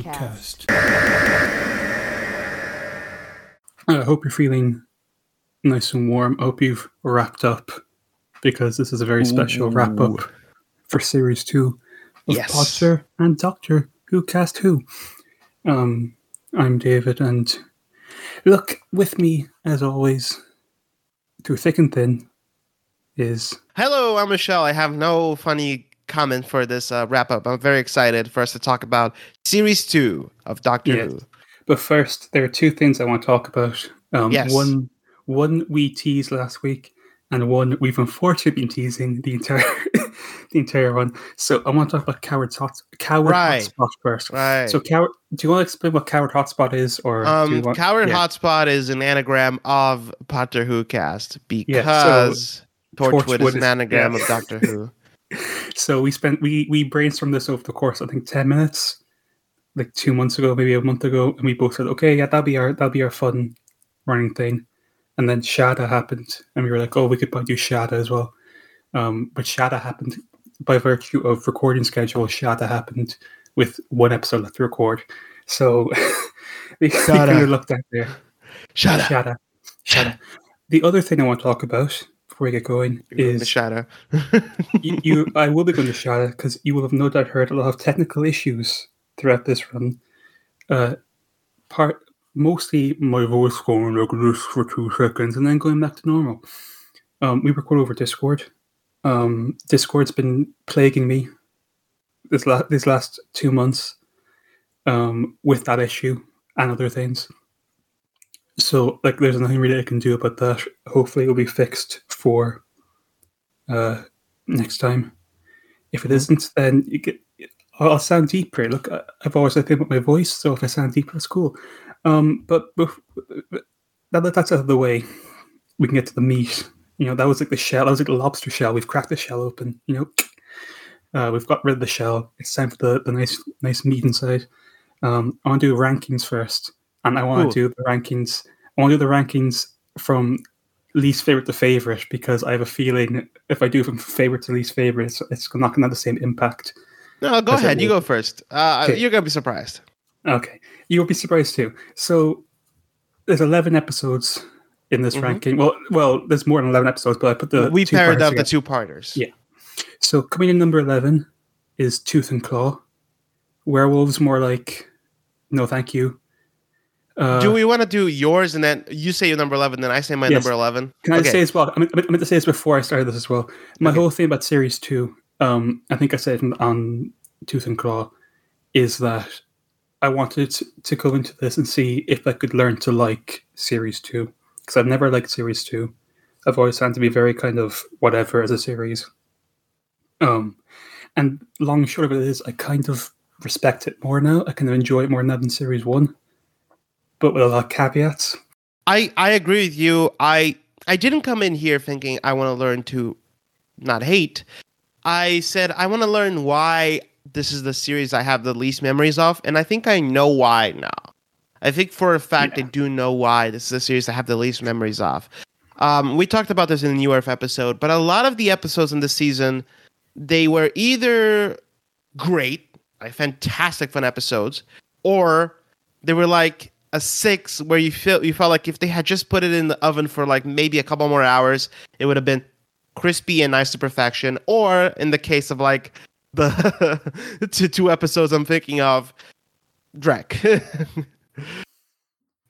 Doctor cast. I hope you're feeling nice and warm. I hope you've wrapped up because this is a very special wrap up for series two of Yes. Podster and Doctor Who cast Who. Um, I'm David, and look with me as always through thick and thin is Hello, I'm Michelle. I have no funny comment for this uh, wrap up. I'm very excited for us to talk about series two of Doctor Yes. Who. But first, there are two things I want to talk about. Um, Yes. One, one we teased last week, and one we've unfortunately been teasing the entire, the entire one. So I want to talk about Coward Hot, Coward Right. Hotspot first. Right. So, Coward, do you want to explain what Coward Hotspot is, or um, want, Coward yeah. Hotspot is an anagram of Doctor Who cast Yeah, so because Torchwood, Torchwood is is- an anagram yeah. of Doctor Who. So we spent we we brainstormed this over the course I think ten minutes, like two months ago, maybe a month ago, and we both said, okay, yeah, that'll be our that'll be our fun running thing. And then Shada happened, and we were like, oh, we could probably do Shada as well. Um, but Shada happened by virtue of recording schedule. Shada happened with one episode left to record, so we, we Shada. kind of looked at there. Up. Shada, Shada. The other thing I want to talk about before we get going You're is the shadow. you, you I will be going to Shada because you will have no doubt heard a lot of technical issues throughout this run. Uh, part mostly my voice going like this for two seconds and then going back to normal. Um, we record over Discord. Um, Discord's been plaguing me this la- these last two months um, with that issue and other things. So, like, there's nothing really I can do about that. Hopefully, it'll be fixed for uh, next time. If it isn't, then you get. I'll sound deeper. Look, I've always had thing with my voice, so if I sound deeper, that's cool. Um, but, but now that that's out of the way, we can get to the meat. You know, that was like the shell. That was like the lobster shell. We've cracked the shell open. You know, uh, we've got rid of the shell. It's time for the, the nice nice meat inside. Um, I want to do rankings first, and I want to do the rankings. I want to do the rankings from least favorite to favorite because I have a feeling if I do from favorite to least favorite, it's, it's not going to have the same impact. No, go ahead. You go first. Uh. You're gonna be surprised. Okay, you will be surprised too. So there's 11 episodes in this Mhm. ranking. Well, well, there's more than 11 episodes, but I put the we two paired up the two parters. Yeah. So coming in number 11 is Tooth and Claw. Werewolves more like no, thank you. Uh, do we want to do yours and then you say your number 11, then I say my Yes. number 11? Can I okay. say as well? I meant, I meant to say this before I started this as well. My Okay. whole thing about series two, um, I think I said on, on Tooth and Claw, is that I wanted to, to go into this and see if I could learn to like series two because I've never liked series two. I've always found to be very kind of whatever as a series. Um, and long and short of it is, I kind of respect it more now. I kind of enjoy it more now than series one, but with a lot of caveats. I I agree with you. I I didn't come in here thinking I want to learn to not hate. I said I want to learn why this is the series I have the least memories of, and I think I know why now. I think for a fact Yeah. I do know why this is the series I have the least memories of. Um, we talked about this in the New Earth episode, but a lot of the episodes in this season, they were either great, like fantastic fun episodes, or they were like a six where you feel you felt like if they had just put it in the oven for like maybe a couple more hours, it would have been crispy and nice to perfection. Or in the case of like the two, two episodes I'm thinking of, Drek.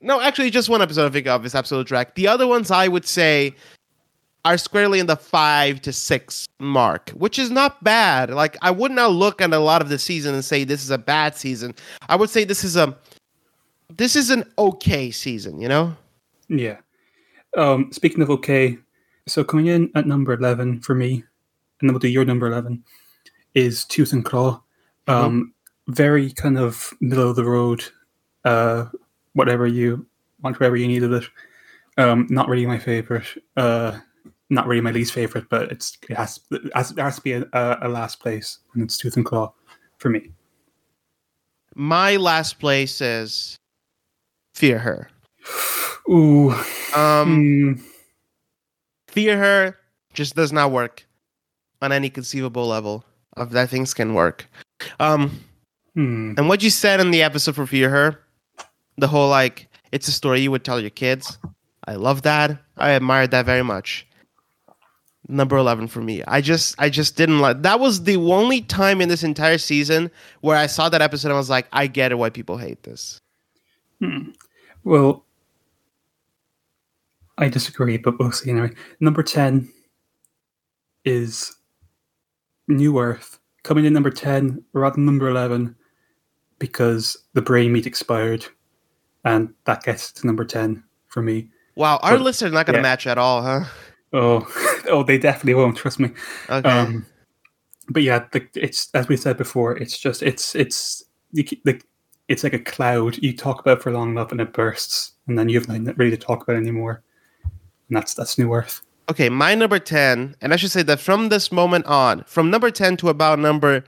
no, actually, just one episode I think of is Absolute Drek. The other ones I would say are squarely in the five to six mark, which is not bad. Like I would not look at a lot of the season and say this is a bad season. I would say this is a this is an okay season, you know? Yeah. Um, speaking of okay, so coming in at number 11 for me, and then we'll do your number 11, is Tooth and Claw. Um, Very kind of middle of the road, uh, whatever you want, whatever you needed it. Um, not really my favorite. Uh, not really my least favorite, but it's it has, it has, there has to be a, a, a last place, and it's Tooth and Claw for me. My last place is Fear Her. Ooh. Um hmm. Fear Her just does not work on any conceivable level of that things can work. Um Hmm. And what you said in the episode for Fear Her, the whole like, it's a story you would tell your kids. I love that. I admired that very much. Number eleven for me. I just, I just didn't like. That was the only time in this entire season where I saw that episode and I was like, I get it why people hate this. Well, I disagree, but we'll see anyway. Number 10 is New Earth, coming in number 10 rather than number 11 because the brain meat expired, and that gets to number 10 for me. Wow, our But- listeners are not going to yeah. match at all, huh? Oh, oh, they definitely won't, trust me. Okay. Um, but yeah, the, it's as we said before. It's just it's it's ke- the, it's like a cloud you talk about for long enough and it bursts, and then you have nothing really to talk about anymore. And that's that's New Earth. Okay, my number 10, and I should say that from this moment on, from number 10 to about number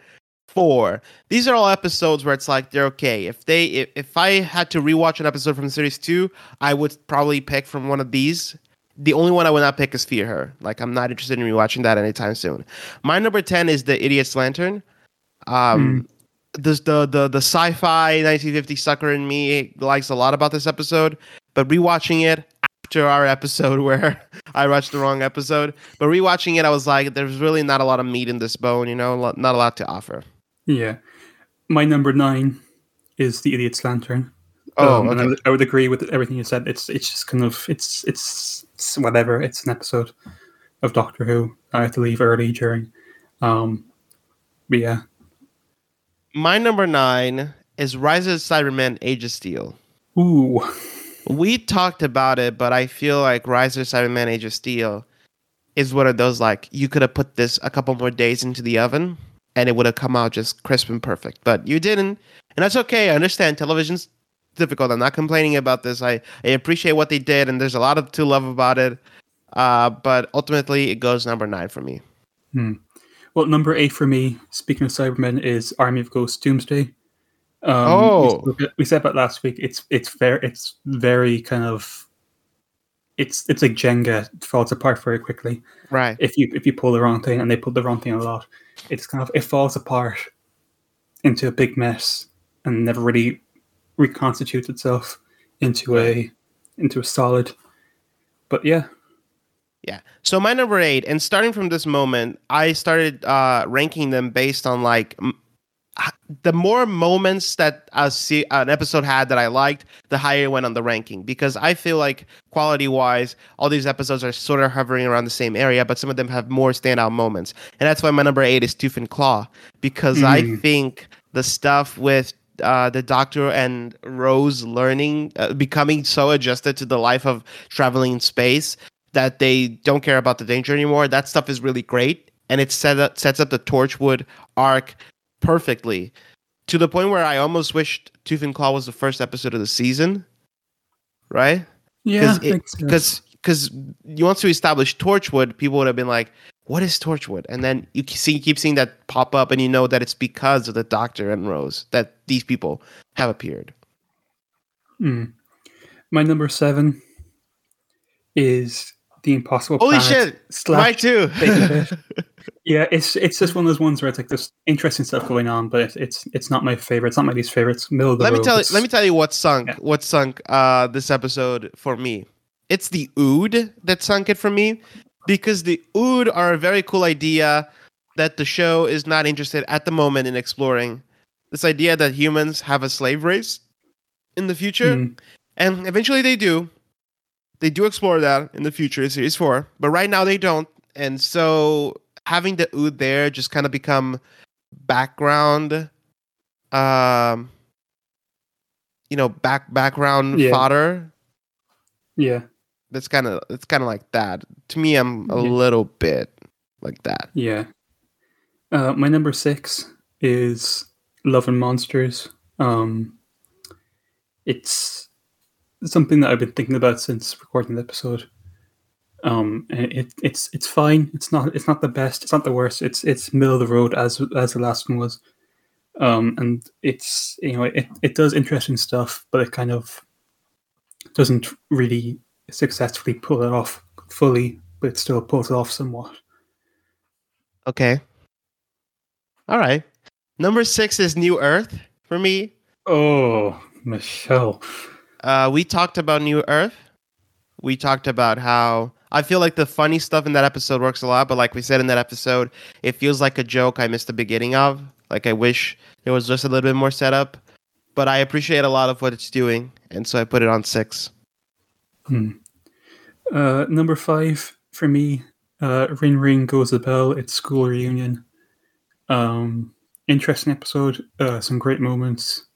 4, these are all episodes where it's like they're okay. If they if, if I had to rewatch an episode from series 2, I would probably pick from one of these. The only one I would not pick is Fear Her. Like I'm not interested in rewatching that anytime soon. My number 10 is The Idiot's Lantern. Um this the the the sci-fi 1950 sucker in me likes a lot about this episode, but rewatching it after our episode where I watched the wrong episode, but rewatching it, I was like, there's really not a lot of meat in this bone, you know, not a lot to offer. Yeah, my number nine is the Idiot's Lantern. Oh, Um, and I, would, I would agree with everything you said. It's it's just kind of it's it's, it's whatever. It's an episode of Doctor Who. I had to leave early during. Um, but yeah, My number nine is Rise of the Cybermen: Age of Steel. ooh, We talked about it, but I feel like Rise of the Cybermen: Age of Steel is one of those like you could have put this a couple more days into the oven and it would have come out just crisp and perfect, but you didn't, and that's okay. I understand television's difficult. I'm not complaining about this. I I appreciate what they did, and there's a lot of to love about it. Uh, but ultimately, it goes number nine for me. Well, number eight for me, speaking of Cybermen, is Army of Ghosts Doomsday. Um, Oh. we, we said about last week. It's it's very it's very kind of it's it's like Jenga. It falls apart very quickly Right. if you if you pull the wrong thing, and they pull the wrong thing a lot. It's kind of it falls apart into a big mess and never really reconstitutes itself into a into a solid. But yeah, Yeah. So my number eight, and starting from this moment, I started uh, ranking them based on like m- the more moments that a se- an episode had that I liked, the higher it went on the ranking. Because I feel like quality wise, all these episodes are sort of hovering around the same area, but some of them have more standout moments, and that's why my number eight is Tooth and Claw, because I Mm. think the stuff with uh, the doctor and Rose learning, uh, becoming so adjusted to the life of traveling in space that they don't care about the danger anymore. That stuff is really great, and it set up, sets up the Torchwood arc perfectly to the point where I almost wished Tooth and Claw was the first episode of the season, right? yeah, it- makes sense. Because because you want to establish Torchwood, people would have been like, "What is Torchwood?" And then you see keep seeing that pop up, and you know that it's because of the Doctor and Rose that these people have appeared. Mm. My number seven is the Impossible Holy Planet shit! slash Mine too. Yeah, it's it's just one of those ones where it's like there's interesting stuff going on, but it's it's, it's not my favorite. It's not my least favorite. It's middle of the let me tell you. Let me tell you what sunk. Yeah. What sunk uh, this episode for me. It's the Ood that sunk it for me because the Ood are a very cool idea that the show is not interested at the moment in exploring. This idea that humans have a slave race in the future, Mm, and eventually they do. They do explore that in the future, in series four, but right now they don't. And so having the Ood there just kind of become background, um, you know, back background Yeah. fodder. yeah, That's kind of it's kind of like that. To me, I'm a Yeah. little bit like that. yeah. Uh, my number six is Love and Monsters. Um, it's something that I've been thinking about since recording the episode. Um, it it's it's fine. It's not it's not the best. It's not the worst. It's it's middle of the road as as the last one was. Um, and it's you know it it does interesting stuff, but it kind of doesn't really successfully pull it off fully, but it still pulls it off somewhat. Okay. All right. Number six is New Earth for me. Oh, Michelle. Uh, we talked about New Earth. We talked about how I feel like the funny stuff in that episode works a lot, but like we said in that episode, it feels like a joke I missed the beginning of. Like I wish it was just a little bit more setup, but I appreciate a lot of what it's doing, and so I put it on six. Hmm. Uh, number five for me, uh, Ring Ring Goes the Bell. It's school reunion. Um, interesting episode. Uh, some great moments.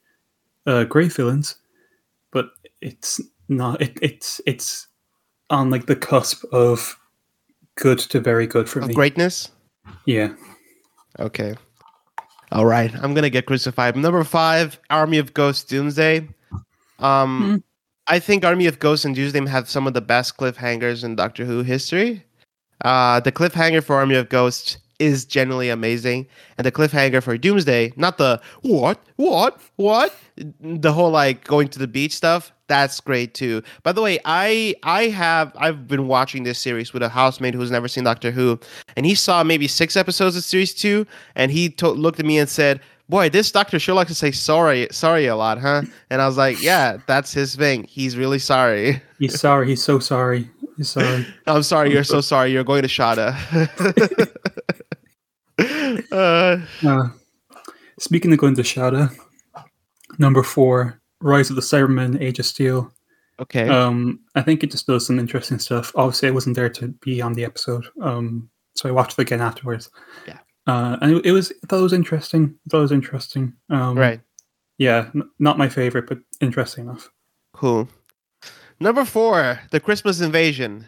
Uh, great villains, it's not. It, it's it's on like the cusp of good to very good for Of me. greatness. Yeah. Okay. All right. I'm gonna get crucified. Number five, Army of Ghosts Doomsday. Um Hmm. I think Army of Ghosts and Doomsday have some of the best cliffhangers in Doctor Who history. Uh the cliffhanger for Army of Ghosts is generally amazing. And the cliffhanger for Doomsday, not the what, what, what, the whole like going to the beach stuff, that's great too. By the way, I I have I've been watching this series with a housemate who's never seen Doctor Who, and he saw maybe six episodes of series two, and he to- looked at me and said, "Boy, this Doctor sure likes to say sorry, sorry a lot, huh?" And I was like, "Yeah, that's his thing. He's really sorry. He's sorry. He's so sorry. He's sorry. I'm sorry. You're so sorry. You're going to Shada." uh, Uh, speaking of going to Shada, number four, Rise of the Cybermen, Age of Steel. okay. Um, I think it just does some interesting stuff. Obviously, I wasn't there to be on the episode, um, so I watched it again afterwards. Yeah. Uh, and it, it was I thought it was interesting. I thought it was interesting. Um, right. Yeah, n- not my favorite, but interesting enough. Cool. Number four, the Christmas invasion.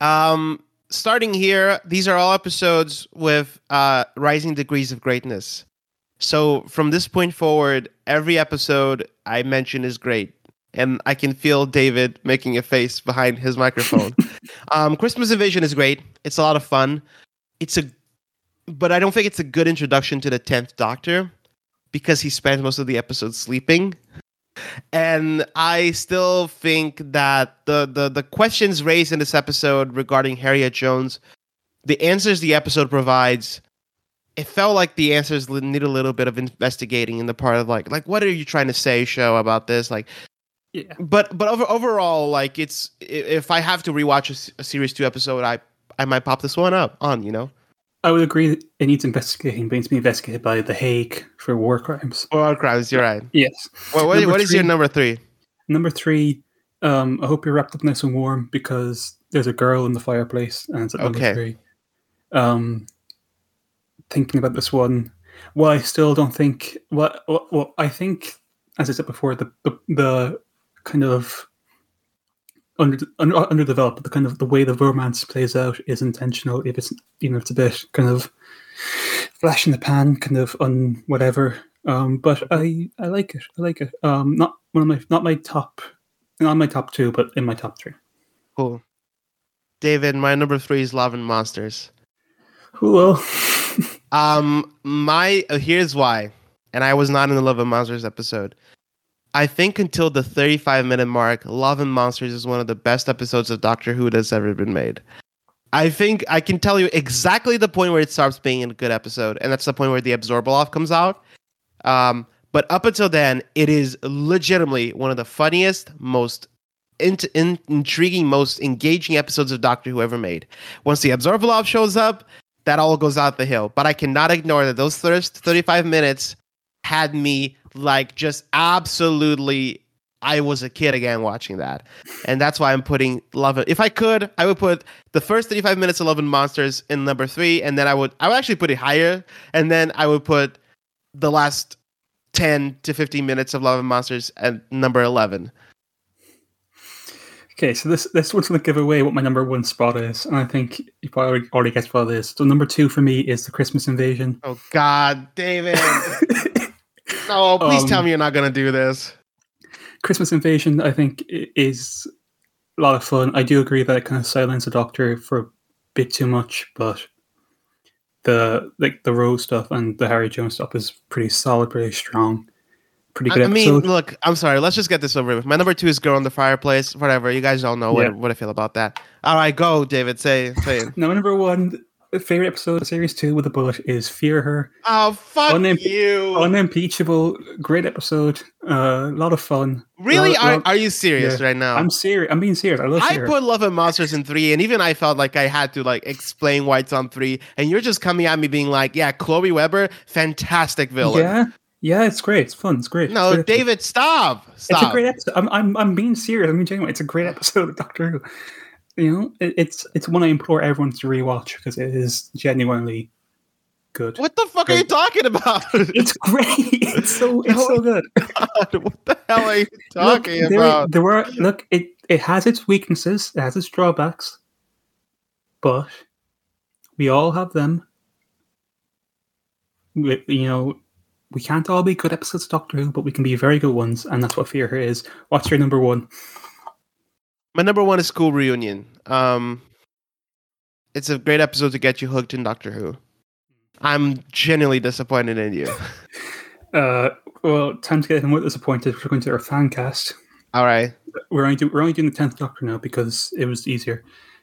Um, starting here, these are all episodes with uh, rising degrees of greatness. So from this point forward, every episode I mention is great, and I can feel David making a face behind his microphone. um, Christmas invasion is great. It's a lot of fun. It's a, but I don't think it's a good introduction to the tenth Doctor because he spends most of the episode sleeping and I still think that the, the the questions raised in this episode regarding Harriet Jones, the answers the episode provides, it felt like the answers need a little bit of investigating in the part of like like what are you trying to say, show about this? Like, Yeah. but but over, overall, like it's if I have to rewatch a series two episode, I I might pop this one up on you know I would agree that it needs investigating, but it needs to be investigated by The Hague for war crimes. war crimes. You're right. Yes. What what, Number what is your number three? Number three, um, I hope you're wrapped up nice and warm because there's a girl in the fireplace, and it's at number Okay. three. Um, thinking about this one, well, I still don't think. What? Well, well, I think, as I said before, the the, the kind of under, under underdeveloped, the kind of the way the romance plays out is intentional. If it's even if it's a bit kind of flash in the pan, kind of on whatever. Um, but I I like it. I like it. Um, not one of my not my top, not my top two, but in my top three. Cool. David, my number three is Love and Monsters. Um, my uh, here's why, and I was not in the Love and Monsters episode. I think until the 35 minute mark, Love and Monsters is one of the best episodes of Doctor Who that's ever been made. I think I can tell you exactly the point where it starts being a good episode, and that's the point where the Abzorbaloff comes out. Um, but up until then, it is legitimately one of the funniest, most int- in- intriguing, most engaging episodes of Doctor Who ever made. Once the Abzorbaloff shows up, that all goes out the hill. But I cannot ignore that those first 35 minutes had me like just absolutely. I was a kid again watching that. And that's why I'm putting Love. If I could, I would put the first 35 minutes of Love and Monsters in number three. And then I would, I would actually put it higher. And then I would put the last 10 to 15 minutes of Love and Monsters at number 11. Okay, so this this one's going to give away what my number one spot is, and I think you probably already, guessed what it is. So number two for me is the Christmas Invasion. Oh, God, David. no, please tell Um, me you're not going to do this. Christmas Invasion, I think, is a lot of fun. I do agree that it kind of silenced the Doctor for a bit too much, but the like the Rose stuff and the Harry Jones stuff is pretty solid, pretty strong, pretty I good I mean, look, I'm sorry. Let's just get this over with. My number two is Girl in the Fireplace. Whatever. You guys don't know what, Yeah. what I feel about that. All right, go, David. Say, say it. now, number one, favorite episode of series two with the bullet is Fear Her. Oh fuck Unim- you! Unimpeachable, great episode. A lot of fun. really? Lot- Are, lot- are you serious yeah. right now? I'm serious. I'm being serious. I love I Fear Her. put Love and Monsters in three, and even I felt like I had to like explain why it's on three. And you're just coming at me being like, "Yeah, Chloe Webber, fantastic villain." Yeah, yeah, it's great. It's fun. It's great. It's No, great. David, stop! It's a great episode. I'm, I'm, I'm being serious. I'm being genuine. It's a great episode of Doctor Who. You know, it, it's it's one I implore everyone to rewatch because it is genuinely good. what the fuck are you talking about? It's great. It's so it's so good. Oh God, what the hell are you Look, talking there, about? there were look. It it has its weaknesses. It has its drawbacks, but we all have them. We, you know, we can't all be good episodes of Doctor Who, but we can be very good ones, and that's what Fear Her is. What's your number one? My number one is School Reunion. Um, it's a great episode to get you hooked in Doctor Who. I'm genuinely disappointed in you. Uh, well, time to get more disappointed. We're going to our fan cast. All right, We're only do, we're only doing the tenth Doctor now because it was easier.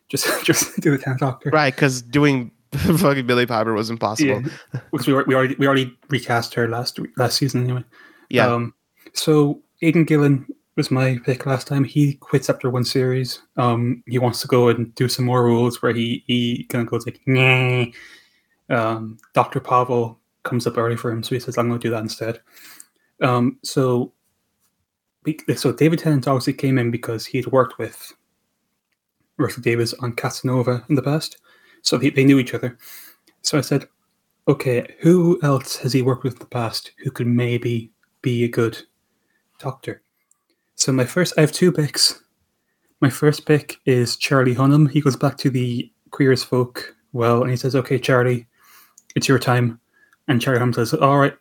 Just just do the tenth Doctor. right, because doing fucking Billie Piper was impossible. Yeah, because we, were- we already we already recast her last last season anyway. Yeah, Um, so Aidan Gillen was my pick last time. He quits after one series. Um, he wants to go and do some more roles where he he kind of goes like, nah. Um, Doctor Pavel comes up early for him, so he says, "I'm going to do that instead." Um, so, so David Tennant obviously came in because he'd worked with Russell Davies on Casanova in the past, so they, they knew each other. So I said, okay, who else has he worked with in the past who could maybe be a good doctor? So my first, I have two picks. My first pick is Charlie Hunnam. He goes back to the Queer as Folk well, and he says, "Okay, Charlie, it's your time." And Charlie Hunnam says, "All right,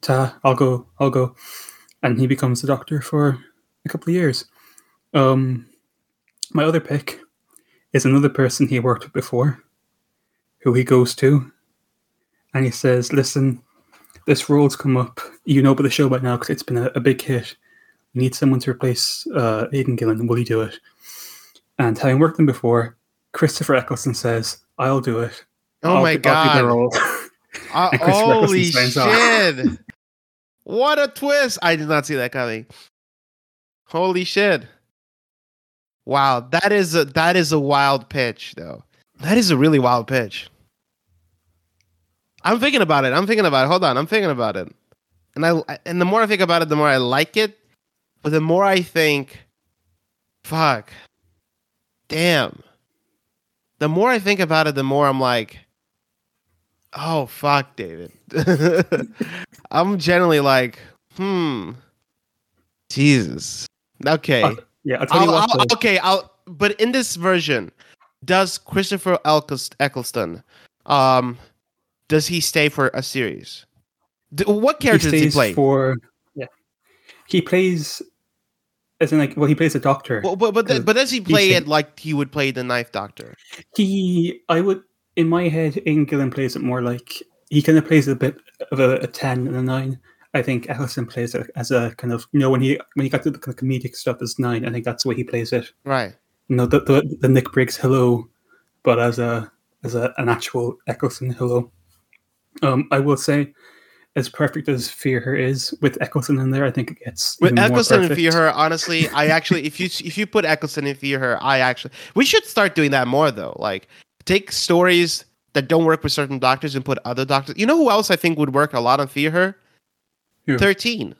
ta, I'll go, I'll go," and he becomes the doctor for a couple of years. Um, my other pick is another person he worked with before, who he goes to, and he says, "Listen, this role's come up. You know about the show by now because it's been a, a big hit. We need someone to replace uh, Aidan Gillen. Will you do it?" And having worked him before, Christopher Eccleston says, "I'll do it. Oh I'll my I'll god! role." Uh, holy Eccleston signs off. shit! what a twist! I did not see that coming. Holy shit! Wow, that is a that is a wild pitch, though. That is a really wild pitch. I'm thinking about it. I'm thinking about it. Hold on, I'm thinking about it. And I and the more I think about it, the more I like it. But the more I think, fuck, damn. The more I think about it, the more I'm like, oh fuck, David. I'm generally like, hmm, Jesus. Okay. Uh, yeah, I'll I'll. I'll- okay, I'll. But in this version, does Christopher Eccles- Eccleston, um, does he stay for a series? What character does he play? for yeah. He plays as in like well, he plays a doctor. Well, but but, but does he play it like he would play the Knife Doctor? He, I would, in my head, Aidan plays it more like he kind of plays a bit of a, a ten and a nine. I think Ellison plays it as a kind of you know when he when he got to the kind of comedic stuff as nine. I think that's the way he plays it. Right. You know the the, the Nick Briggs hello, but as a as a, an actual Eccleston hello. Um, I will say, as perfect as Fear Her is with Eccleston in there, I think it gets With even more Eccleston and. Fear Her, honestly, I actually if you if you put Eccleston and Fear Her, I actually we should start doing that more though. Like take stories that don't work with certain doctors and put other doctors. You know who else I think would work a lot on Fear Her? Who? Thirteen.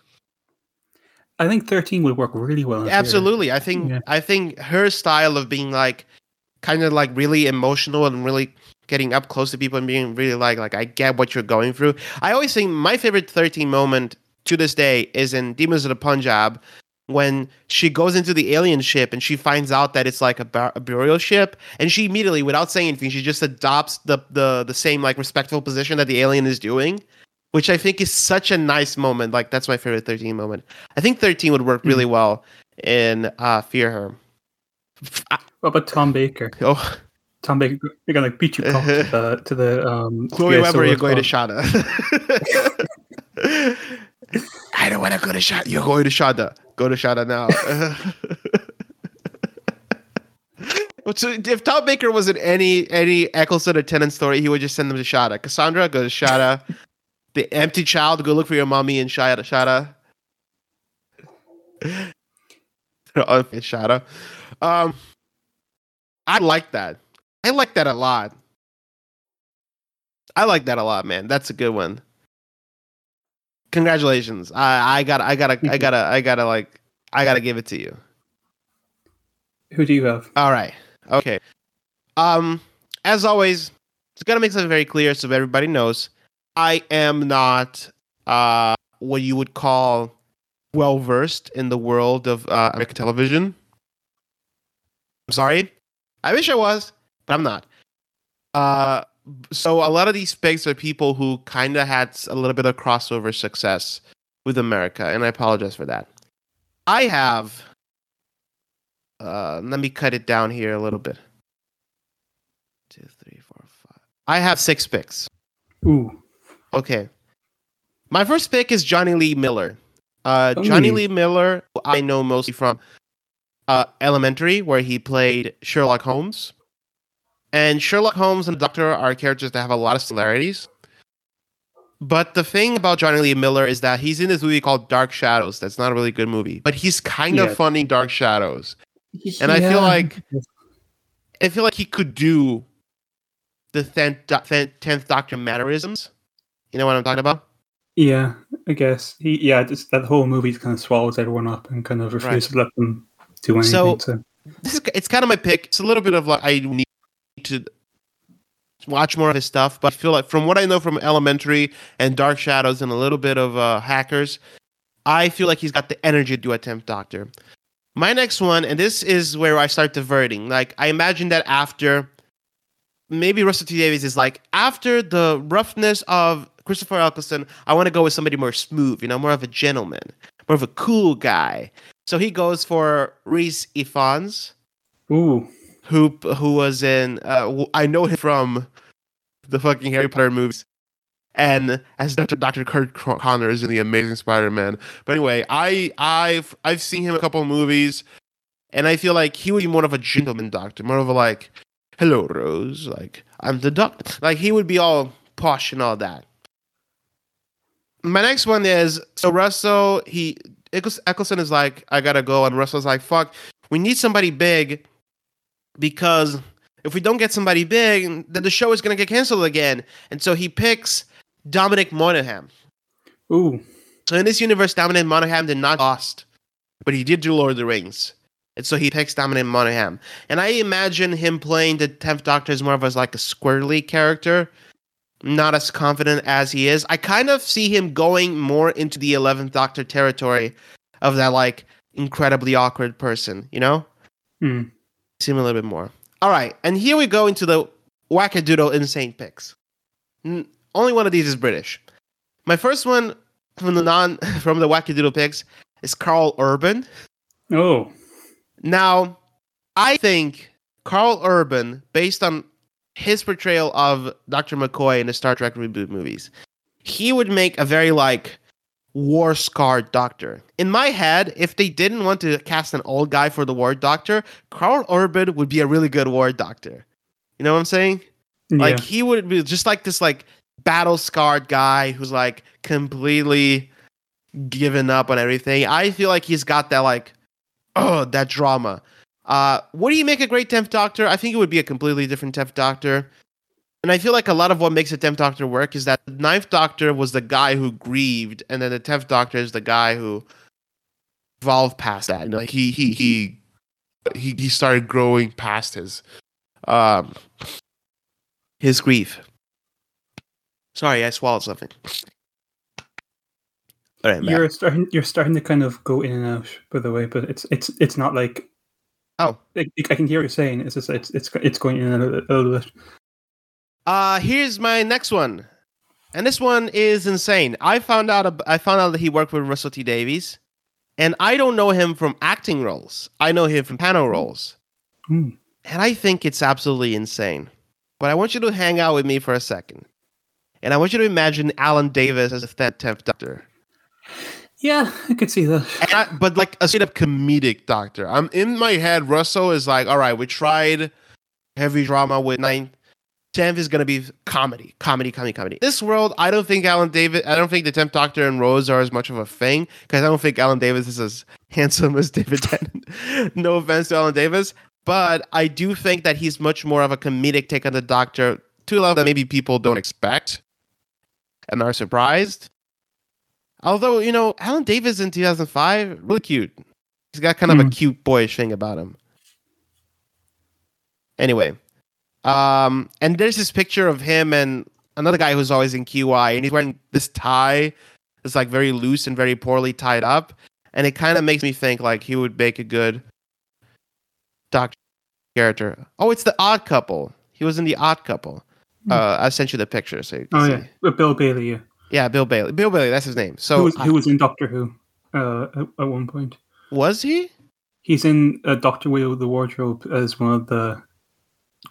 I think thirteen would work really well. Absolutely. I think Yeah. I think her style of being like kind of like really emotional and really getting up close to people and being really like like I get what you're going through. I always think my favorite 13 moment to this day is in Demons of the Punjab when she goes into the alien ship and she finds out that it's like a, a burial ship and she immediately without saying anything she just adopts the the the same like respectful position that the alien is doing which I think is such a nice moment. Like that's my favorite 13 moment. I think 13 would work really well in uh, Fear Her. What about Tom Baker? Oh, Tom Baker, they're gonna beat you cock to the to the um. Chloe yeah, Webber, so you're going to. Shada. I don't want to go to Shada. You're going to Shada. Go to Shada now. So if Tom Baker was in any any Eccleston or Tennant story, he would just send them to Shada. Cassandra, go to Shada. The empty child, go look for your mommy in Shada. Shada. Shada. Um, I like that. I like that a lot. I like that a lot, man. That's a good one. Congratulations. I I got I gotta I gotta I gotta like I gotta give it to you. Who do you have? All right. Okay. Um, as always, it's gotta make something very clear so everybody knows. I am not uh what you would call well versed in the world of uh, American television. I'm sorry. I wish I was, but I'm not. Uh, so a lot of these picks are people who kind of had a little bit of crossover success with America, and I apologize for that. I have. Uh, let me cut it down here a little bit. Two, three, four, five. I have six picks. Ooh. Okay. My first pick is Jonny Lee Miller. Uh, Jonny Ooh. Lee Miller, I know mostly from uh, Elementary, where he played Sherlock Holmes. And Sherlock Holmes and the Doctor are characters that have a lot of similarities. But the thing about Jonny Lee Miller is that he's in this movie called Dark Shadows. That's not a really good movie, but he's kind Yeah. of funny Dark Shadows. And I feel like- I feel like he could do the tenth, tenth Doctor mannerisms. You know what I'm talking about? Yeah, I guess he. Yeah, just that whole movie kind of swallows everyone up and kind of refuses to let them do anything. So- So, this is it's kind of my pick. It's a little bit of like I need to watch more of his stuff, but I feel like from what I know from Elementary and Dark Shadows and a little bit of uh, Hackers, I feel like he's got the energy to do a tenth Doctor. My next one, and this is where I start diverting. Like I imagine that after maybe Russell T Davies is like after the roughness of Christopher Eccleston, I want to go with somebody more smooth, you know, more of a gentleman, more of a cool guy. So he goes for Rhys Ifans ooh, who who was in uh, I know him from the fucking Harry Potter movies, and as Dr. Dr. Curt Con- Connors in the Amazing Spider-Man. But anyway, I I've I've seen him a couple of movies, and I feel like he would be more of a gentleman doctor, more of a like, hello Rose, like I'm the doctor, like he would be all posh and all that. My next one is so Russell he Eccleston is like I gotta go, and Russell's like fuck, we need somebody big because if we don't get somebody big, then the show is to get canceled again. And so he picks Dominic Monaghan. ooh, So in this universe, Dominic Monaghan did not Lost, but he did do Lord of the Rings. And so he picks Dominic Monaghan. And I imagine him playing the 10th Doctor as more of as like a squirrely character, not as confident as he is. I kind of see him going more into the 11th Doctor territory of that like incredibly awkward person, you know? hmm. see him a little bit more. All right, and here we go into the wackadoodle insane picks. N- only one of these is British. My first one from the non from the wackadoodle picks is Karl Urban. oh, Now, I think Karl Urban, based on his portrayal of Dr. McCoy in the Star Trek reboot movies, he would make a very like war scarred doctor. In my head, if they didn't want to cast an old guy for the war doctor, Karl Urban would be a really good war doctor. You know what I'm saying? Like he would be just like this like battle scarred guy who's like completely given up on everything. I feel like he's got that like oh that drama. Uh do you make a great 10th doctor? I think it would be a completely different 10th doctor. And I feel like a lot of what makes the 10th doctor work is that the 9th doctor was the guy who grieved and then the 10th doctor is the guy who evolved past that. You know, like he he he he he started growing past his um his grief. Sorry, I swallowed something. All right, Matt. you're starting. You're starting to kind of go in and out. By the way, but it's it's it's not like. Oh. I, I can hear what you're saying. It's just it's it's it's going in and out a little bit. Uh here's my next one, and this one is insane. I found out I found out that he worked with Russell T Davies, and I don't know him from acting roles. I know him from panel roles, Hmm. and I think it's absolutely insane. But I want you to hang out with me for a second, and I want you to imagine Alan Davies as a tenth Doctor. Yeah, I could see that. I, but like a straight up comedic doctor. I'm in my head. Russell is like, all right, we tried heavy drama with nine. Tenth is gonna be comedy, comedy, comedy, comedy. This world, I don't think Alan David. I don't think the Tenth Doctor and Rose are as much of a thing because I don't think Alan Davies is as handsome as David Tennant. no offense to Alan Davies, but I do think that he's much more of a comedic take on the Doctor to a level that maybe people don't expect and are surprised. Although, you know, Alan Davies in 2005, really cute. He's got kind of a Mm. cute boyish thing about him. Anyway, um, and there's this picture of him and another guy who's always in QI, and he's wearing this tie that's like very loose and very poorly tied up, and it kind of makes me think like he would make a good doctor character. Oh, it's the Odd Couple. He was in the Odd Couple. Hmm. Uh, I sent you the picture so Oh see. yeah, with Bill Bailey. Yeah, Yeah, Bill Bailey. Bill Bailey, that's his name. So who was who was in Doctor Who uh, at, at one point. was he? He's in uh, Doctor Wheel the Wardrobe as one of the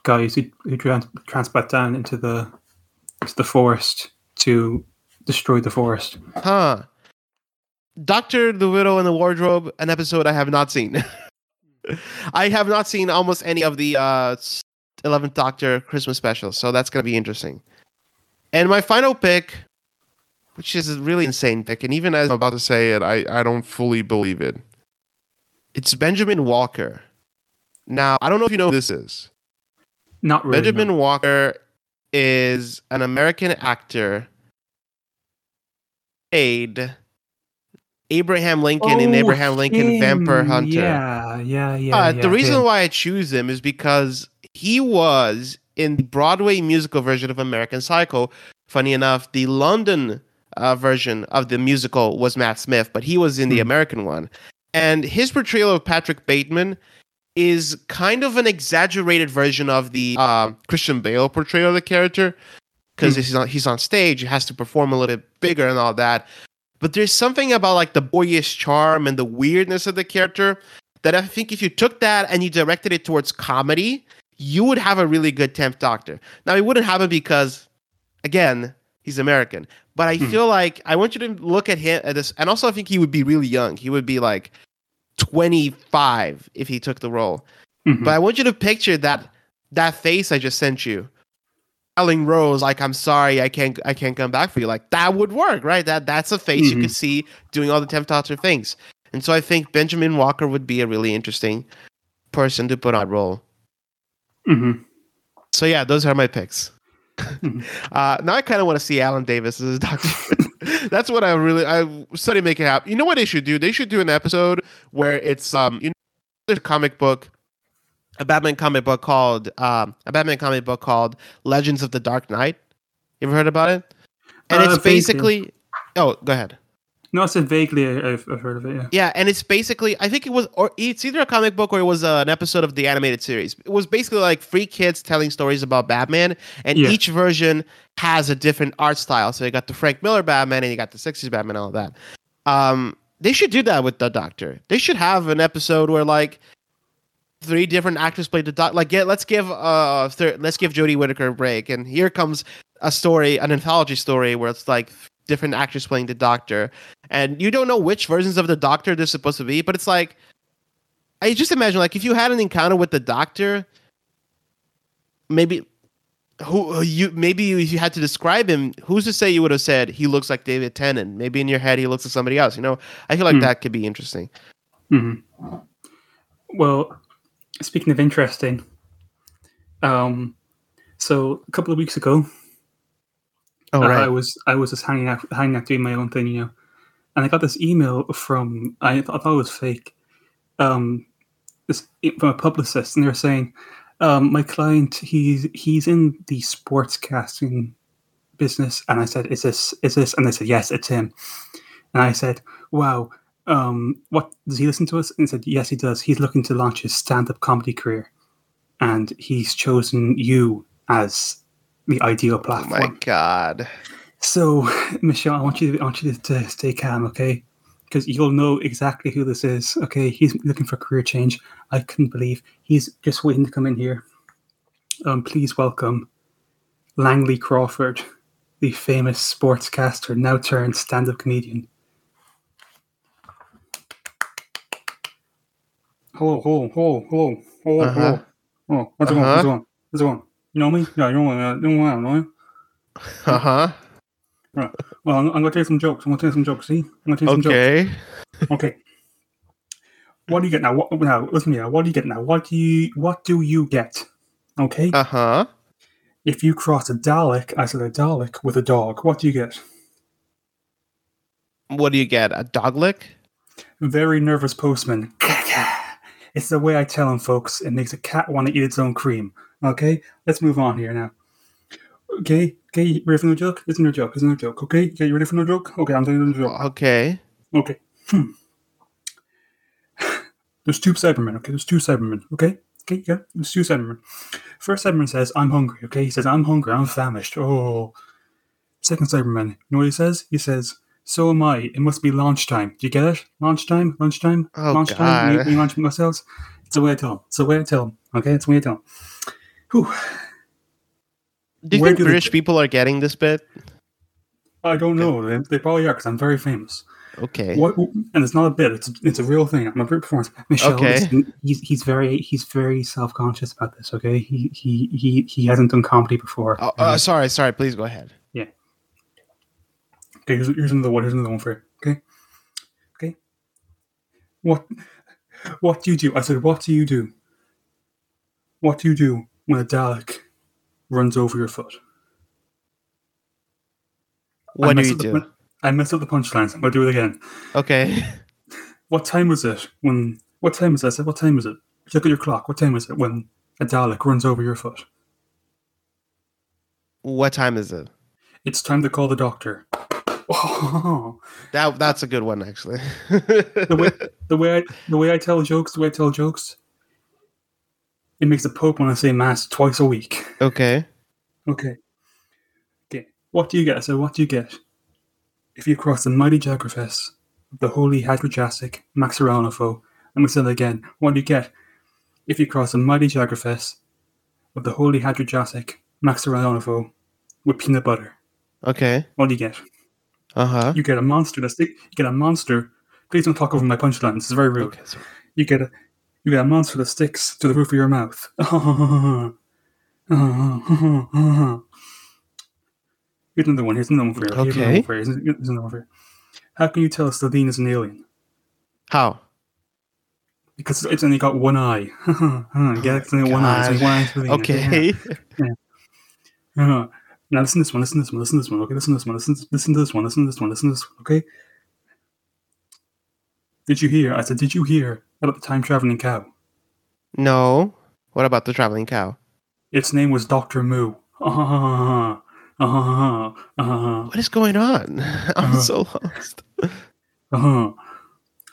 guys who, who trans- transplant down into the into the forest to destroy the forest. Huh. Doctor the Widow in the Wardrobe, an episode I have not seen. I have not seen almost any of the uh, 11th Doctor Christmas specials, so that's going to be interesting. And my final pick, which is a really insane pick, and even as I'm about to say it, I, I don't fully believe it. It's Benjamin Walker. Now, I don't know if you know who this is. Not really. Benjamin no. Walker is an American actor. Played Abraham Lincoln in Oh, Abraham Lincoln Vampire. Hunter. Yeah, yeah, yeah. Uh, yeah, the reason him. why I choose him is because he was in the Broadway musical version of American Psycho. Funny enough, the London uh, version of the musical was Matt Smith, but he was in the Hmm. American one. And his portrayal of Patrick Bateman is kind of an exaggerated version of the uh, Christian Bale portrayal of the character because Hmm. he's on he's on stage, he has to perform a little bit bigger and all that. But there's something about like the boyish charm and the weirdness of the character that I think if you took that and you directed it towards comedy, you would have a really good 10th Doctor. Now, it wouldn't happen because, again, he's American. But I Hmm. feel like I want you to look at him at this, and also I think he would be really young. He would be like 25 if he took the role. Mhm. But I want you to picture that that face I just sent you, telling Rose like, "I'm sorry, I can't, I can't come back for you." Like that would work, right? That that's a face you Mhm. could see doing all the Doctor things. And so I think Benjamin Walker would be a really interesting person to put on role. Mhm. So yeah, those are my picks. Uh, now I kind of want to see Alan Davies as a doctor. That's what I really I study make it happen. You know what they should do? They should do an episode where it's um you know there's a comic book, a Batman comic book called um a Batman comic book called Legends of the Dark Knight. You ever heard about it? And Uh, it's basically oh go ahead. No, I said vaguely. I've, I've heard of it. Yeah. Yeah, and it's basically I think it was or it's either a comic book or it was uh, an episode of the animated series. It was basically like three kids telling stories about Batman, and Yeah. each version has a different art style. So you got the Frank Miller Batman and you got the '60s Batman and all that. Um, they should do that with the Doctor. They should have an episode where like three different actors play the Doctor. Like, get let's give uh thir- let's give Jodie Whittaker a break, and here comes a story, an anthology story where it's like different actors playing the Doctor, and you don't know which versions of the Doctor they're supposed to be, but it's like I just imagine like if you had an encounter with the Doctor, maybe who you maybe if you had to describe him, who's to say you would have said he looks like David Tennant? Maybe in your head he looks like somebody else. You know, I feel like Hmm. that could be interesting. hmm Well, speaking of interesting, um, so a couple of weeks ago, Oh right. I was I was just hanging out, hanging out doing my own thing, you know, and I got this email from I, th- I thought it was fake, um, this from a publicist, and they were saying, um, my client he's he's in the sportscasting business, and I said, is this is this? And they said, yes, it's him, and I said, wow. Um, what does he listen to us? And he said, yes, he does. He's looking to launch his stand-up comedy career, and he's chosen you as the ideal platform. Oh my god! So, Michelle, I want you to I want you to, to stay calm, okay? Because you'll know exactly who this is. Okay, he's looking for career change. I couldn't believe he's just waiting to come in here. Um, please welcome Langley Crawford, the famous sportscaster now turned stand-up comedian. Hello, hello, hello, hello, hello, uh-huh. hello. Oh, what's uh-huh. going? How's going? How's going? You know me? Yeah, you know. Uh, you know me, I you. Uh huh. Right. Well, I'm, I'm gonna tell you some jokes. I'm gonna tell you some jokes. See? I'm gonna tell you some jokes. Okay. Okay. What do you get now? What, now, listen here. What do you get now? What do you What do you get? Okay. Uh huh. if you cross a Dalek, I said a Dalek with a dog, what do you get? What do you get? A dog lick? Very nervous postman. It's the way I tell him, folks. It makes a cat want to eat its own cream. Okay, let's move on here now. Okay, okay, ready for the joke? There a joke? There a joke? Okay, okay, you ready for the joke? Okay, I'm you the joke. Okay. Okay. Hmm. There's two Cybermen, okay? There's two Cybermen, okay? Okay, yeah, there's two Cybermen. First Cyberman says, I'm hungry, okay? He says, I'm hungry, I'm famished. Oh. Second Cyberman, you know what he says? He says, So am I. It must be launch time. Do you get it? Launch time? Lunch time? Oh, launch time? God. We, we launch ourselves? It's the way I tell him. It's the way I tell him, okay? It's the way I tell him. Whew. Do you Where think do British people are getting this bit? I don't know. They, they probably are because I'm very famous. Okay. What, and it's not a bit. It's it's a real thing. I'm a great performance. Michelle, Okay. listen, he's he's very he's very self conscious about this. Okay, he he he he hasn't done comedy before. Oh, uh, sorry, sorry. Please go ahead. Yeah. Okay, here's, here's another one. Here's another one for you. Okay, okay. What what do you do? I said, what do you do? What do you do when a Dalek runs over your foot? What do you the do? I messed up the punchlines. I'm gonna do it again. Okay. What time was it when? What time is it? I said, what time is it? Look at your clock. What time is it when a Dalek runs over your foot? What time is it? It's time to call the doctor. Oh, That that's a good one actually. the way the way I, the way I tell jokes, the way I tell jokes, it makes the Pope want to say mass twice a week. okay. Okay. Okay. What do you get? So what do you get if you cross the mighty Jagrafess of the holy Hadrojassic Maxarodenfoe? And we said it again. What do you get if you cross the mighty Jagrafess of the holy Hadrojassic Maxarodenfoe with peanut butter? Okay. What do you get? Uh huh. You get a monster that stick. You get a monster. Please don't talk over my punchlines. It's very rude. Okay. You get a you got a monster that sticks to the roof of your mouth. Here's another one. Here's another one for you. Here's another Okay. one for you. Here's another one for you. How can you tell Sladine is an alien? how? Because it's only got one eye. yeah, it's only one eye. It's only one eye. Sladine. Okay. Uh-huh. Now listen to this one. Listen to this one. Listen to this one. Okay, listen to this one. Listen, listen to this one. Listen to this one. Listen to this one. Okay. Did you hear? I said, did you hear about the time traveling cow? No. What about the traveling cow? Its name was Doctor Moo. Uh-huh. Uh-huh. Uh-huh. What is going on? I'm Uh-huh. so lost. Uh-huh.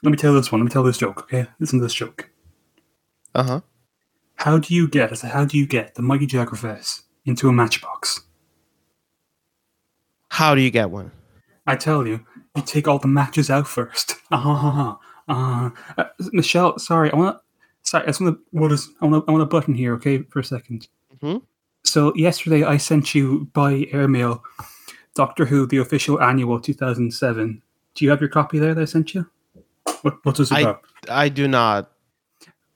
Let me tell this one. Let me tell this joke. Okay, listen to this joke. Uh huh. How do you get? I said, how do you get the mighty Jagrafess into a matchbox? How do you get one? I tell you, you take all the matches out first. Uh-huh. Uh, uh, Michelle, sorry, I want to. Sorry, I just want to. What is? I want. I want a button here. Okay, for a 2nd Mhm. So yesterday I sent you by airmail, Doctor Who, the official annual 2007. Do you have your copy there that I sent you? What, what's it I- about? I do not.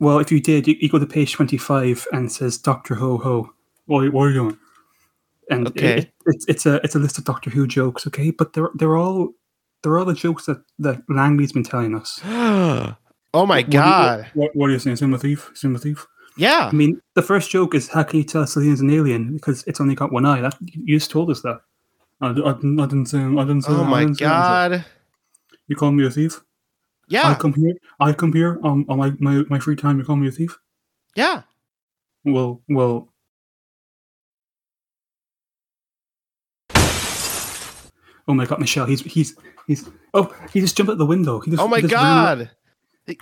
Well, if you did, you, you go to page 25 and it says Doctor Ho Ho. What, are- what are you doing? And it- Okay. it, it's it's a it's a list of Doctor Who jokes, okay? But they're they're all they're all the jokes that that Langley's been telling us. oh my What god. What, what are you saying? Cinema thief? Cinema thief? Yeah. I mean, the first joke is how can you tell Selena's an alien because it's only got one eye? That you just told us that. I, I, didn't- I didn't say. I didn't say. Oh my say god. You call me a thief? Yeah. I come here. I come here um, on my, my my free time. You call me a thief? Yeah. Well, well. Oh my god, Michelle! He's he's he's. Oh, he just jumped out the window. He just, Oh my he god.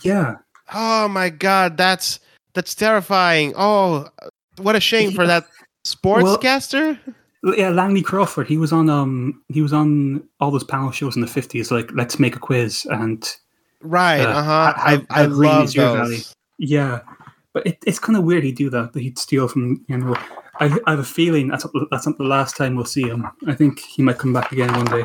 Yeah. Oh my god. That's that's terrifying. Oh, what a shame for that sportscaster. Yeah, Langley Crawford. He was on um he was on all those panel shows in the fifties, like Let's Make a Quiz and right. uh, Uh huh. I I love those. valley? yeah. But it, it's kind of weird he'd do that. That he'd steal from you know. I, I have a feeling that's not, that's not the last time we'll see him. I think he might come back again one day.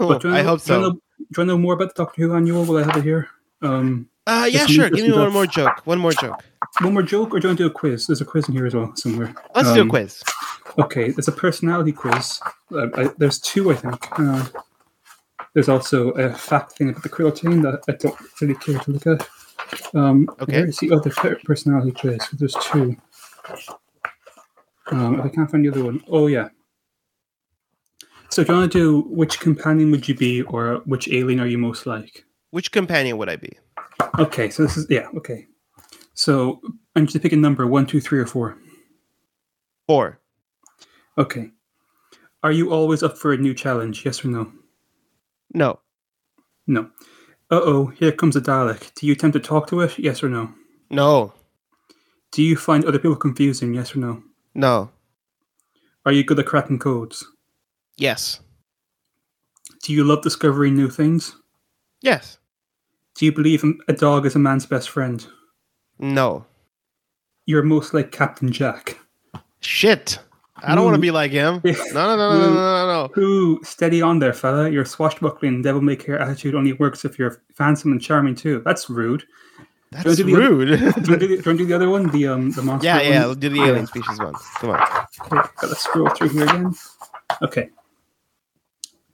Oh, But do you I know- hope do you so. know- do you know more about the Doctor Who annual? Will I have it here? Um, Uh, yeah, sure. Give me one without- more joke. One more joke. One more joke, or do you want to do a quiz? There's a quiz in here as well somewhere. Let's do a Um, quiz. Okay, there's a personality quiz. Uh, I, there's two, I think. Uh, there's also a fact thing about the team that I don't really care to look at. Um, Okay. Where's the other personality quiz? There's two. Um, I can't find the other one. Oh, yeah. So, do you want to do which companion would you be, or which alien are you most like? Which companion would I be? Okay, so this is, yeah, okay. So, I'm just picking a number one, two, three, or four. Four. Okay. Are you always up for a new challenge? Yes or no? No. No. Uh oh, here comes a Dalek. Do you attempt to talk to it? Yes or no? No. Do you find other people confusing? Yes or no? No. Are you good at cracking codes? Yes. Do you love discovering new things? Yes. Do you believe a dog is a man's best friend? No. You're most like Captain Jack. Shit. I don't want to be like him. No, no, no, no, no, no, no. Ooh, steady on there, fella. Your swashbuckling devil may care attitude only works if you're handsome and charming too. That's rude. That's do the other- rude. Do you do the, do you do the other one? The um the monster yeah, yeah. We'll do the alien species one. Come on. Okay, let's scroll through here again. Okay.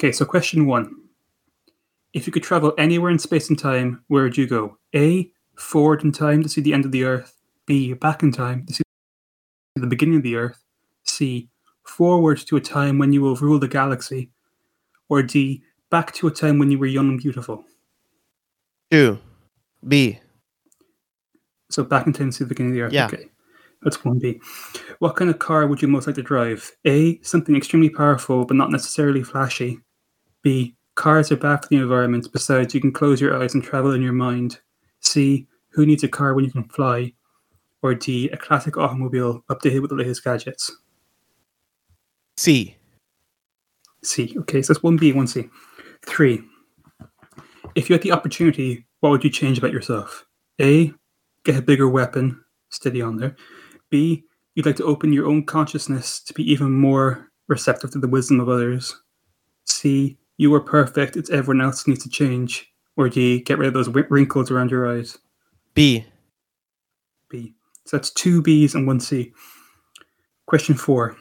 Okay, so question one. If you could travel anywhere in space and time, where would you go? A. Forward in time to see the end of the Earth. B. Back in time to see the beginning of the Earth. C. Forward to a time when you will rule the galaxy. Or D. Back to a time when you were young and beautiful. Two. B. So back in time to see the beginning of the Earth. Yeah. Okay. That's one B. What kind of car would you most like to drive? A. Something extremely powerful but not necessarily flashy. B. Cars are bad for the environment. Besides, you can close your eyes and travel in your mind. C. Who needs a car when you can fly? Or D. A classic automobile updated with the latest gadgets. C. C. Okay, so that's one B, one C. Three. If you had the opportunity, what would you change about yourself? A. Get a bigger weapon. Steady on there. B. You'd like to open your own consciousness to be even more receptive to the wisdom of others. C. You are perfect. It's everyone else needs to change. Or D. Get rid of those wrinkles around your eyes. B. B. So that's two B's and one C. Question four.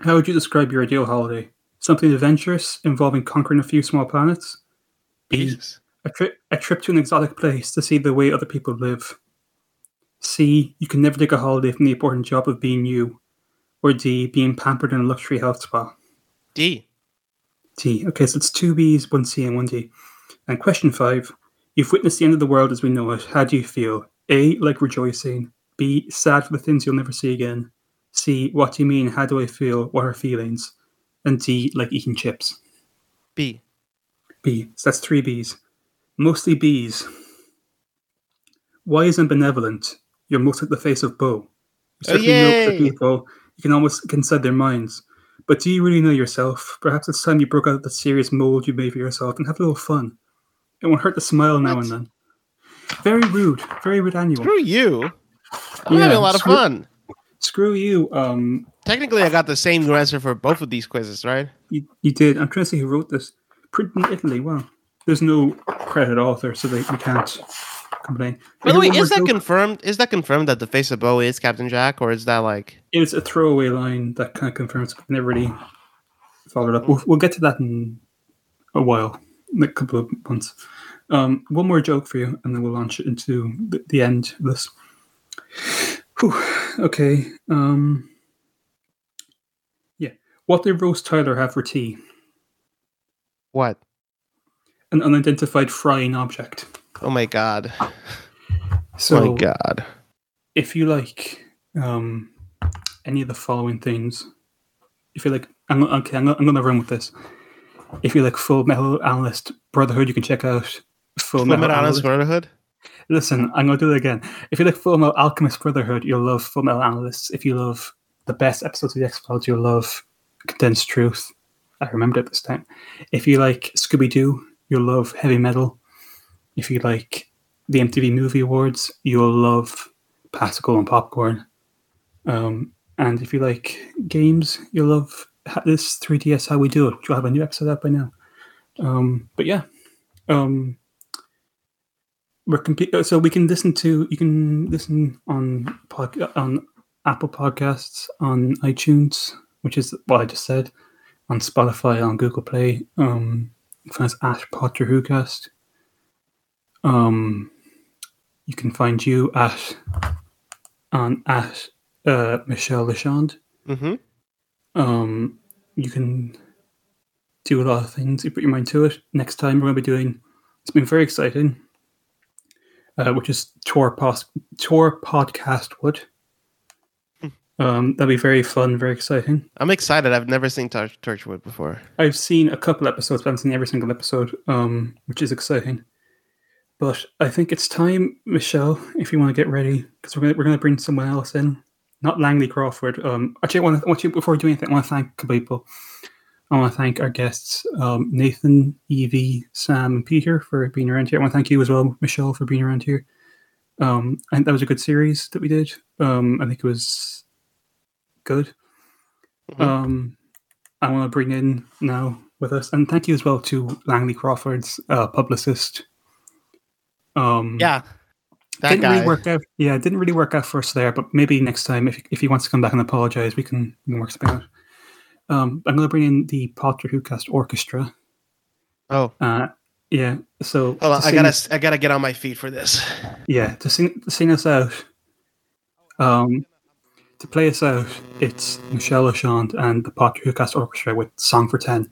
How would you describe your ideal holiday? Something adventurous involving conquering a few small planets? B. A, tri- a trip to an exotic place to see the way other people live? C. You can never take a holiday from the important job of being you? Or D. Being pampered in a luxury health spa? D. D. Okay, so it's two B's, one C, and one D. And question five. You've witnessed the end of the world as we know it. How do you feel? A. Like rejoicing. B. Sad for the things you'll never see again. C. What do you mean? How do I feel? What are feelings? And D. Like eating chips. B. B. So that's three B's. Mostly B's. Wise and benevolent. You're most like the face of Boe. You Oh, certainly know the people. You can almost can set their minds. But do you really know yourself? Perhaps it's time you broke out of the serious mold you made for yourself and have a little fun. It won't hurt to smile now What? and then. Very rude. Very rude annual. Screw you. I'm Yeah, having a lot of screw- fun. Screw you. Um, Technically, I got the same answer for both of these quizzes, right? you, you did. I'm trying to see who wrote this. Printed in Italy. Wow. There's no credit author, so they, we can't complain. By the way, is that confirmed? Is that confirmed that the face of Boe is Captain Jack, or is that like? It's a throwaway line that kind of confirms, but never really followed up. We'll, we'll get to that in a while, a couple of months. Um, one more joke for you, and then we'll launch it into the, the end of this. Whew. Okay. Um, yeah. What did Rose Tyler have for tea? What? An unidentified frying object. Oh my god! So, oh my god! if you like um, any of the following things, if you like, I'm, okay, I'm, I'm going to run with this. If you like Full Metal Analyst Brotherhood, you can check out Full, Full Metal Metal Analyst. Brotherhood. Listen, I'm going to do it again. If you like Full Metal Alchemist Brotherhood, you'll love Full Metal Analysts. If you love the best episodes of the X Files, you'll love Condensed Truth. I remembered it this time. If you like Scooby Doo, you'll love Heavy Metal. If you like the MTV Movie Awards, you'll love Pascal and Popcorn. Um, and if you like games, you'll love this 3DS How We Do It, which will have a new episode out by now. Um, but yeah, um, we're comp- so we can listen to you can listen on pod, on Apple Podcasts, on iTunes, which is what I just said, on Spotify, on Google Play. Um, find us at Potter WhoCast. Um, you can find you at on at uh, Michelle Lachand. Mm-hmm. Um, you can do a lot of things. if You put your mind to it. Next time we're going to be doing. It's been very exciting. Uh, which is tour pos- tour podcast wood. Um, that'd be very fun, very exciting. I'm excited. I've never seen Tor- Torchwood before. I've seen a couple episodes, but I haven't seen every single episode, um, which is exciting. But I think it's time, Michelle, if you want to get ready, because we're gonna we're gonna bring someone else in, not Langley Crawford. Um, actually, I want to want you before we do anything. I want to thank a couple people. I want to thank our guests, um, Nathan, Evie, Sam, and Peter for being around here. I want to thank you as well, Michelle, for being around here. Um, I think that was a good series that we did. Um, I think it was good. Mhm. Um, I want to bring in now with us, and thank you as well to Langley Crawford's uh, publicist. Um, Yeah, that didn't guy. really work out. Yeah, it didn't really work out for us there, but maybe next time, if if he wants to come back and apologize, we can, we can work something out. Um, I'm going to bring in the Potter Who Cast Orchestra. oh, Uh, yeah, so hold on. I gotta, us- I gotta get on my feet for this. yeah, to sing to sing us out, um, to play us out, it's Michelle O'Shant and the Potter Who Cast Orchestra with "Song for 10.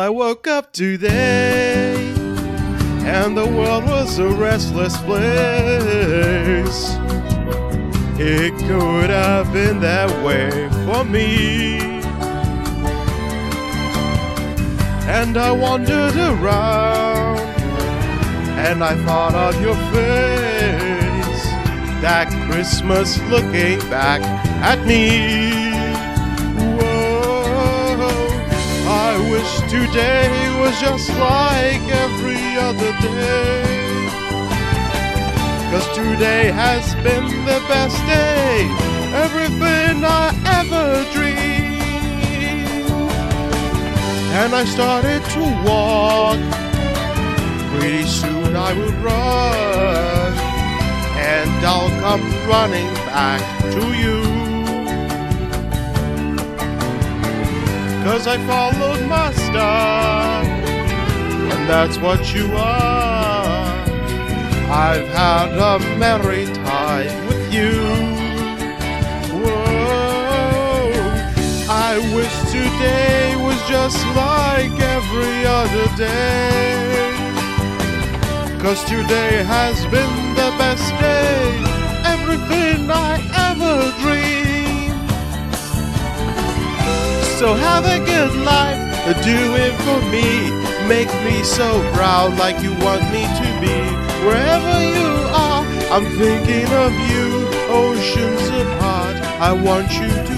I woke up today, and the world was a restless place. It could have been that way for me. And I wandered around, and I thought of your face. That Christmas looking back at me. Wish today was just like every other day. Cause today has been the best day, everything I ever dreamed. And I started to walk, pretty soon I would run, and I'll come running back to you. Cause I followed my star, and that's what you are. I've had a merry time with you. Whoa, I wish today was just like every other day. Cause today has been the best day, everything I ever dreamed. So have a good life, do it for me. Make me so proud like you want me to be. Wherever you are, I'm thinking of you. Oceans apart, I want you to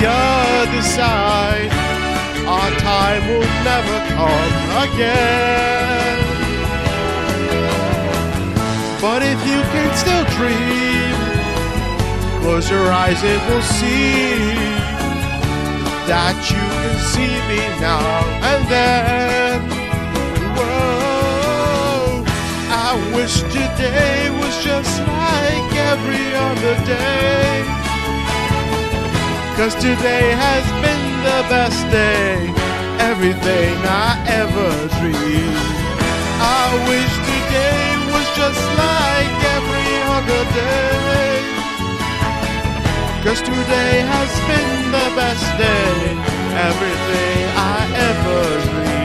the other side. Our time will never come again. But if you can still dream, close your eyes and we'll see that you can see me now and then. Whoa, I wish today was just like every other day. Cause today has been the best day, everything I ever dreamed. I wish today was just like every other day. Cause today has been the best day, everything I ever dreamed.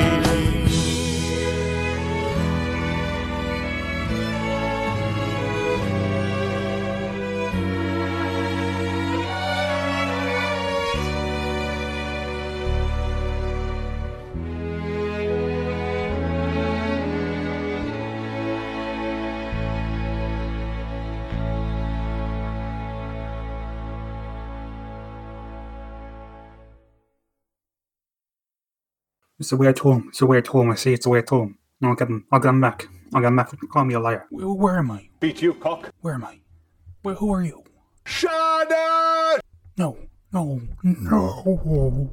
It's the way I told him. It's the way I told him. I say it's the way I told him. No, I'll get him. I'll get him back. I'll get him back. Call me a liar. Where, where am I? Beat you, cock. Where am I? Where, who are you? Shannon! No, no, no.